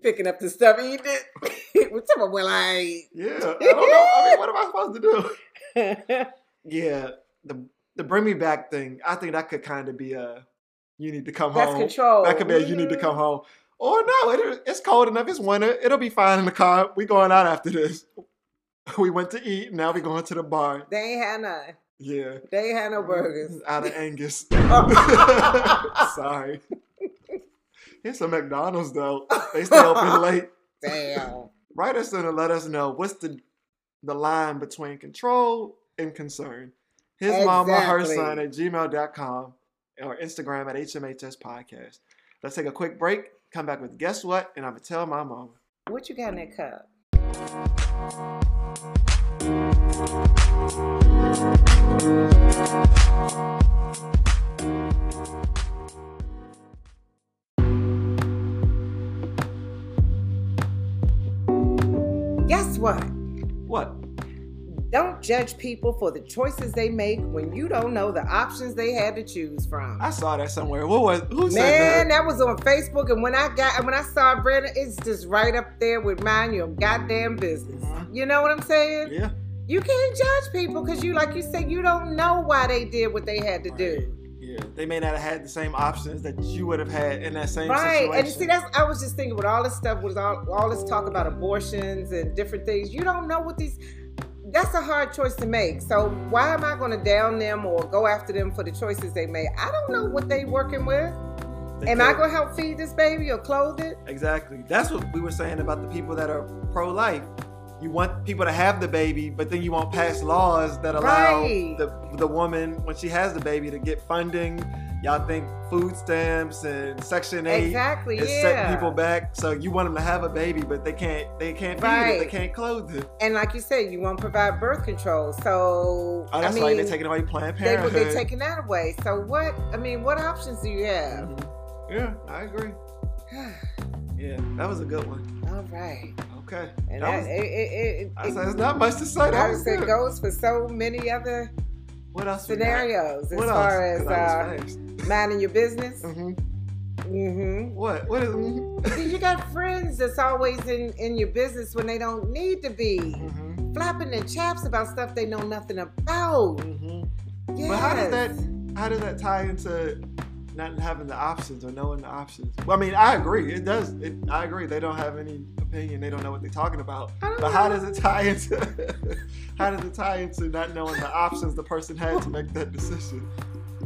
picking up the stuff you did. What's up? Well, I. Yeah, I don't know. I mean, what am I supposed to do? Yeah, the the bring me back thing. I think that could kind of be a you need to come That's home. control. That could be a you need to come mm-hmm. home. Or no, it, it's cold enough. It's winter. It'll be fine in the car. We going out after this. We went to eat. Now we going to the bar. They ain't had none. Yeah. They ain't had no burgers. Out of Angus. Sorry. Here's some McDonald's though. They stay open late. Damn. Write us in and let us know what's the the line between control and concern. His mama, her son at gmail.com or Instagram at HMHS Podcast. Let's take a quick break. Come back with guess what? And I'm gonna tell my mama. What you got in that cup? Judge people for the choices they make when you don't know the options they had to choose from. I saw that somewhere. What was who said Man, that? that was on Facebook, and when I got when I saw it, Brandon, it's just right up there with mind your goddamn business. Mhm. You know what I'm saying? Yeah. You can't judge people because you, like you said, you don't know why they did what they had to do. Yeah. They may not have had the same options that you would have had in that same Right, situation. and see, that's I was just thinking with all this stuff, with all, all this talk about abortions and different things, you don't know what these. That's a hard choice to make. So why am I going to down them or go after them for the choices they made? I don't know what they working with. They Am I going to help feed this baby or clothe it? Exactly. That's what we were saying about the people that are pro-life. You want people to have the baby, but then you won't pass laws that allow Right. the the woman when she has the baby to get funding. Y'all think food stamps and Section Eight Exactly. is Yeah. setting people back. So you want them to have a baby, but they can't. They can't feed it. They can't clothe it. And like you said, you won't provide birth control. So Oh, that's I mean, right. They're taking away Planned they, Parenthood. they're taking that away. So what? I mean, what options do you have? Mhm. Yeah, I agree. Yeah, that was a good one. All right. Okay. And That that, was- it, it, it, I said, it's not much to say. That I was would say good. goes for so many other What else? scenarios as What far else? as uh, minding your business. Mhm. Mm-hmm. What? What is? mhm. See, you got friends that's always in, in your business when they don't need to be. Mhm. Flapping their chaps about stuff they know nothing about. Mhm. Yes. But how does that? How does that tie into not having the options or knowing the options? Well, I mean, I agree. It does. It, I agree. They don't have any opinion. They don't know what they're talking about. But how does it tie into? how does it tie into not knowing the options the person had to make that decision?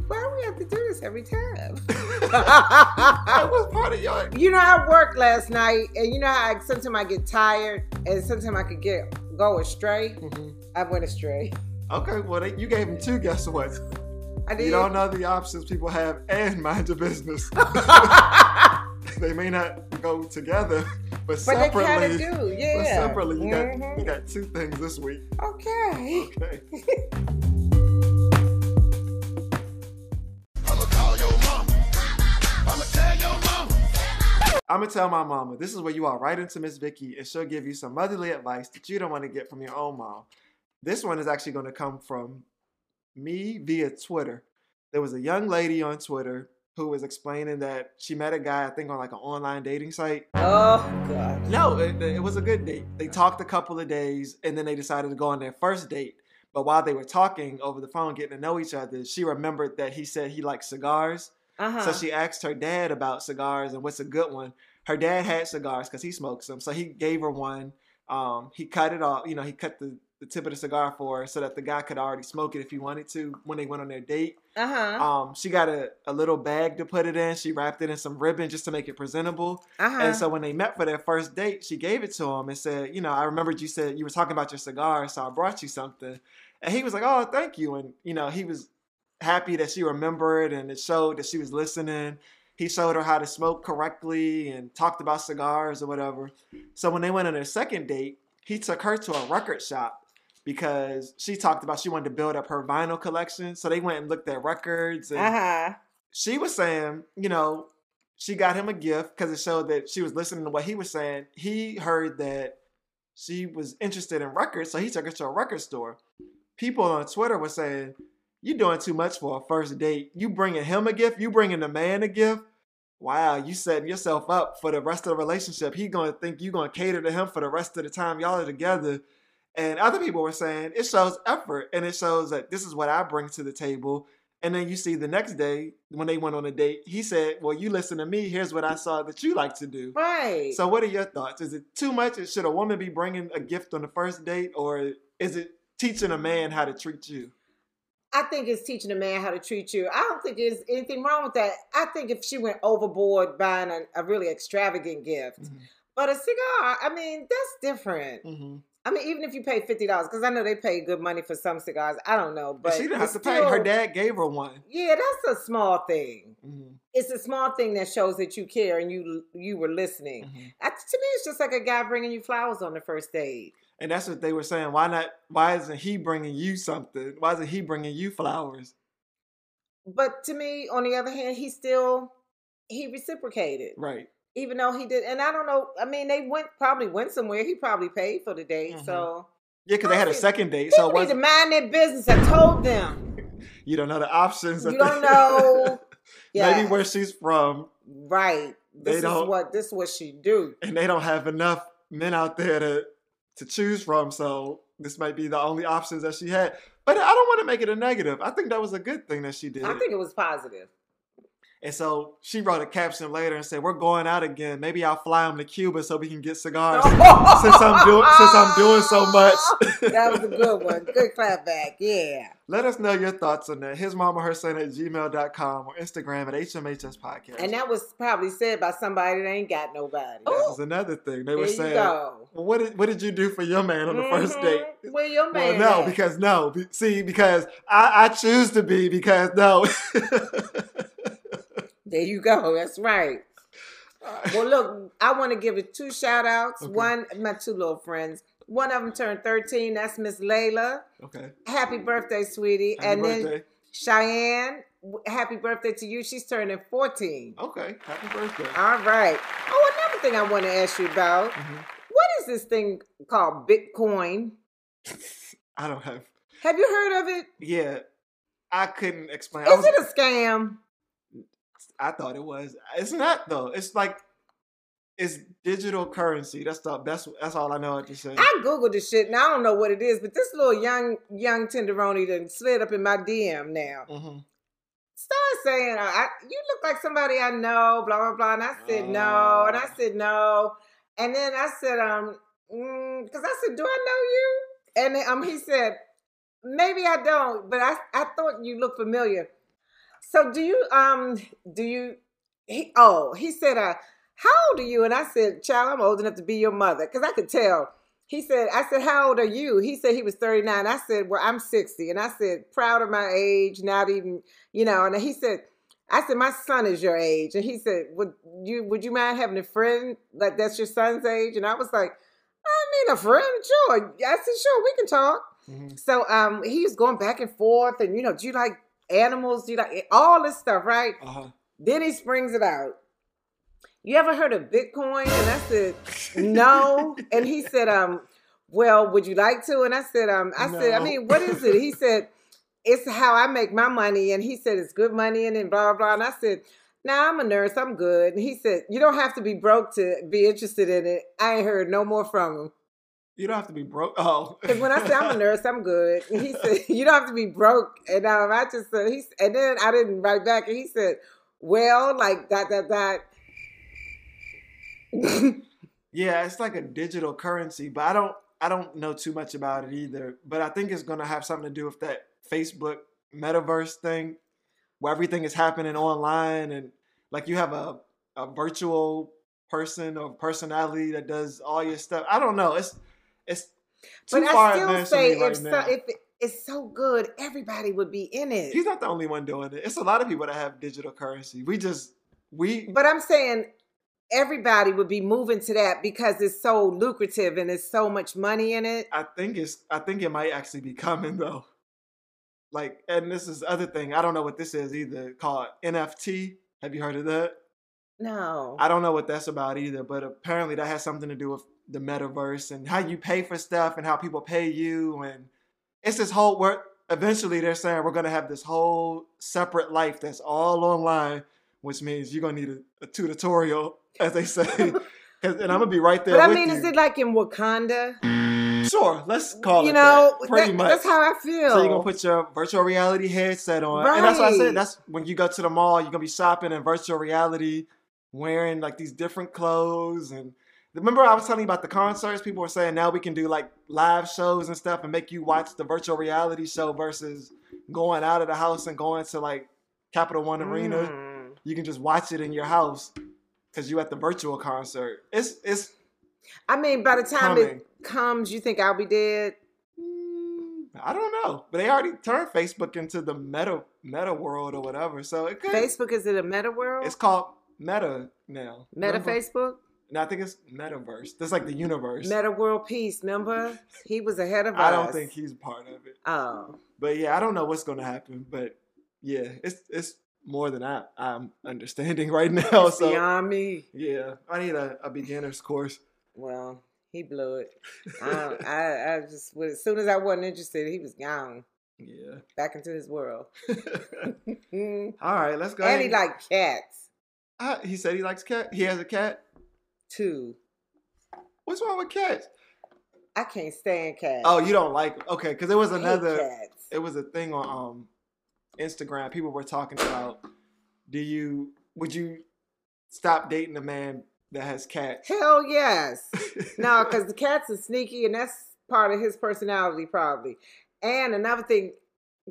Why do we have to do this every time? that was part of your. you know, I worked last night, and you know how I, sometimes I get tired, and sometimes I could get go astray. Mhm. I went astray. Okay, well, they, you gave him two guess what? I did. You don't know the options people have and mind your business. they may not go together, but, but they separately. kind of do, But yeah. separately, you got Mhm. you got two things this week. Okay. Okay. I'ma call your mama. I'ma tell. I'm gonna tell my mama. This is where you are right into Miss Vicky, and she'll give you some motherly advice that you don't want to get from your own mom. This one is actually going to come from me via Twitter. There was a young lady on Twitter. who was explaining that she met a guy, I think, on like an online dating site. Oh god. No, it, it was a good date. They talked a couple of days and then they decided to go on their first date. But while they were talking over the phone, getting to know each other, she remembered that he said he liked cigars. Uh-huh. So she asked her dad about cigars and what's a good one. Her dad had cigars because he smokes them. So he gave her one. Um, he cut it off, you know, he cut the, the tip of the cigar for her so that the guy could already smoke it if he wanted to when they went on their date. uh-huh. Um, she got a, a little bag to put it in. She wrapped it in some ribbon just to make it presentable. uh-huh. And so when they met for their first date, she gave it to him and said, you know, I remembered you said you were talking about your cigar, so I brought you something. And he was like, oh, thank you. And, you know, he was happy that she remembered and it showed that she was listening. He showed her how to smoke correctly and talked about cigars or whatever. So when they went on their second date, he took her to a record shop because she talked about she wanted to build up her vinyl collection. So they went and looked at records and uh-huh. she was saying, you know, she got him a gift because it showed that she was listening to what he was saying. He heard that she was interested in records, so he took her to a record store. People on Twitter were saying, "You're doing too much for a first date. You bringing him a gift. You bringing the man a gift. Wow, you setting yourself up for the rest of the relationship. He gonna think you gonna cater to him for the rest of the time y'all are together." And other people were saying it shows effort and it shows that this is what I bring to the table. And then you see the next day when they went on a date, he said, Well, you listen to me. Here's what I saw that you like to do. Right. So, what are your thoughts? Is it too much? Should a woman be bringing a gift on the first date, or is it teaching a man how to treat you? I think it's teaching a man how to treat you. I don't think there's anything wrong with that. I think if she went overboard buying a, a really extravagant gift, Mhm. but a cigar, I mean, that's different. Mm-hmm. I mean, even if you pay fifty dollars, because I know they pay good money for some cigars. I don't know, but she didn't have to pay. Her dad gave her one. Yeah, that's a small thing. Mm-hmm. It's a small thing that shows that you care and you you were listening. Mm-hmm. I, to me, it's just like a guy bringing you flowers on the first date. And that's what they were saying. Why not? Why isn't he bringing you something? Why isn't he bringing you flowers? But to me, on the other hand, he still he reciprocated, Right. Even though he did. And I don't know. I mean, they went probably went somewhere. He probably paid for the date. Mhm. So Yeah, because they had a second date. So people it need to wasn't, mind their business. I told them. you don't know the options. You don't know. Yeah, Maybe where she's from, right. They This is don't- what this is what she do. and they don't have enough men out there to to choose from. So this might be the only options that she had. But I don't want to make it a negative. I think that was a good thing that she did. I think it was positive. And so she wrote a caption later and said, "We're going out again. Maybe I'll fly him to Cuba so we can get cigars." since I'm doing since I'm doing so much. that was a good one. Good clap back. Yeah. Let us know your thoughts on that. His mama her son at gmail.com or Instagram at HMHS Podcast. And that was probably said by somebody that ain't got nobody. that was another thing. They were there saying, well, what did what did you do for your man on the first Mhm. date? Where your Well, man? no, at? because no. See, because I, I choose to be because no. there you go. That's right. Well, look, I want to give it two shout outs. Okay. One, my two little friends. One of them turned 13. That's Miss Layla. okay. Happy birthday, sweetie. Happy and then. Cheyenne, happy birthday to you. She's turning 14. Okay. Happy birthday. All right. Oh, another thing I want to ask you about. Mhm. What is this thing called Bitcoin? I don't have. Have you heard of it? Yeah, I couldn't explain. Is was, it a scam? I thought it was. It's not though. It's like it's digital currency. That's the that's that's all I know what to say. I googled this shit and I don't know what it is, but this little young young tenderoni done slid up in my DM now. hmm Started saying, uh, I, "You look like somebody I know," blah blah blah, and I said no, and I Ah. said no, and then I said, um, because I said, "Do I know you?" And then, um, he said, "Maybe I don't, but I I thought you looked familiar." So do you um do you he oh he said uh how old are you? And I said child I'm old enough to be your mother. Because I could tell. He said I said how old are you? He said he was 39 I said well I'm 60 and I said proud of my age not even you know. And he said I said my son is your age. And he said would you would you mind having a friend like that's your son's age? And I was like I mean a friend? Sure. I said sure we can talk. Hmm so um he was going back and forth and you know do you like animals do you like all this stuff right Uh huh. then he springs it out. You ever heard of Bitcoin? And I said, no. And he said, um, well, would you like to? And I said, um, I said, I mean, what is it? He said, it's how I make my money. And he said, it's good money and then blah, blah, blah. And I said, Nah, I'm a nurse. I'm good. And he said, You don't have to be broke to be interested in it. I ain't heard no more from him. You don't have to be broke. Oh, Because when I said I'm a nurse, I'm good. And he said, You don't have to be broke. And um, I just said, he's, And then I didn't write back. And he said, Well, like that, that, that. Yeah, it's like a digital currency, but I don't I don't know too much about it either. But I think it's gonna have something to do with that Facebook metaverse thing where everything is happening online and like you have a, a virtual person or personality that does all your stuff. I don't know. It's it's too but far I still say right if, so, now. if it, it's so good, everybody would be in it. He's not the only one doing it. It's a lot of people that have digital currency. We just we But I'm saying everybody would be moving to that because it's so lucrative and there's so much money in it. I think it's I think it might actually be coming though. Like, and this is other thing. I don't know what this is either. Called NFT. Have you heard of that? No. I don't know what that's about either, but apparently that has something to do with the metaverse and how you pay for stuff and how people pay you and it's this whole work. Eventually, they're saying we're gonna have this whole separate life that's all online, which means you're gonna need a, a tutorial, as they say and I'm gonna be right there but I mean, you. is it like in Wakanda? Sure, let's call you it know, that. Pretty that- much. that's how I feel. So you're gonna put your virtual reality headset on, and that's what I Right. said. That's when you go to the mall. You're gonna be shopping in virtual reality, wearing like these different clothes. And remember, I was telling you about the concerts. People were saying now we can do like live shows and stuff, and make you watch the virtual reality show versus going out of the house and going to like Capital One Arena. Mm. You can just watch it in your house because you at the virtual concert. It's it's I mean, by the time coming. it comes, you think I'll be dead? Mm, I don't know, but they already turned Facebook into the meta meta world or whatever. So it could. Facebook is it a meta world? It's called Meta now. meta Remember? Facebook? No, I think it's Metaverse. That's like the universe. Meta World Peace, remember? He was ahead of us. I don't think he's part of it. Oh. But yeah, I don't know what's gonna happen. But yeah, it's it's more than I I'm understanding right now. It's so beyond me. yeah, I need a, a beginner's course. Well, he blew it. I, I, I just, as soon as I wasn't interested, he was gone Yeah. back into his world. All right, let's go. And he ahead. liked cats Uh, he said he likes cat. He has a cat. Too. What's wrong with cats? I can't stand cats. Oh, you don't like? Okay, because there was another. cats. it was a thing on um Instagram. People were talking about do you would you stop dating a man that has cats? Hell yes. No, because the cats are sneaky, and that's part of his personality, probably. And another thing,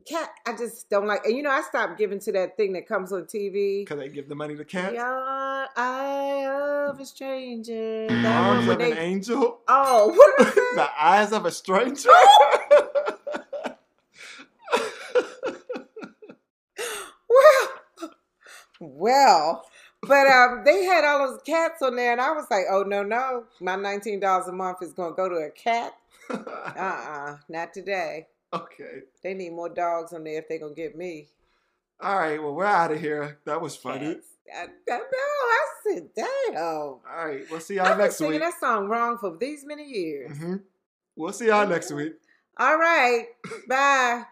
cat, I just don't like. And you know, I stopped giving to that thing that comes on TV. Because they give the money to cats. Your eye a stranger. That Arms of when an angel. Oh, what did the eyes of a stranger. well, well, but um, they had all those cats on there, and I was like, oh no, no, my nineteen dollars a month is gonna go to a cat. Uh uh not today. okay. They need more dogs on there if they're gonna get me. All right. Well, we're out of here. That was funny. Cats. I, I know. I said, damn. All right. We'll see y'all I've been next singing week. that song wrong for these many years. Mhm. We'll see y'all next week. All right. Bye.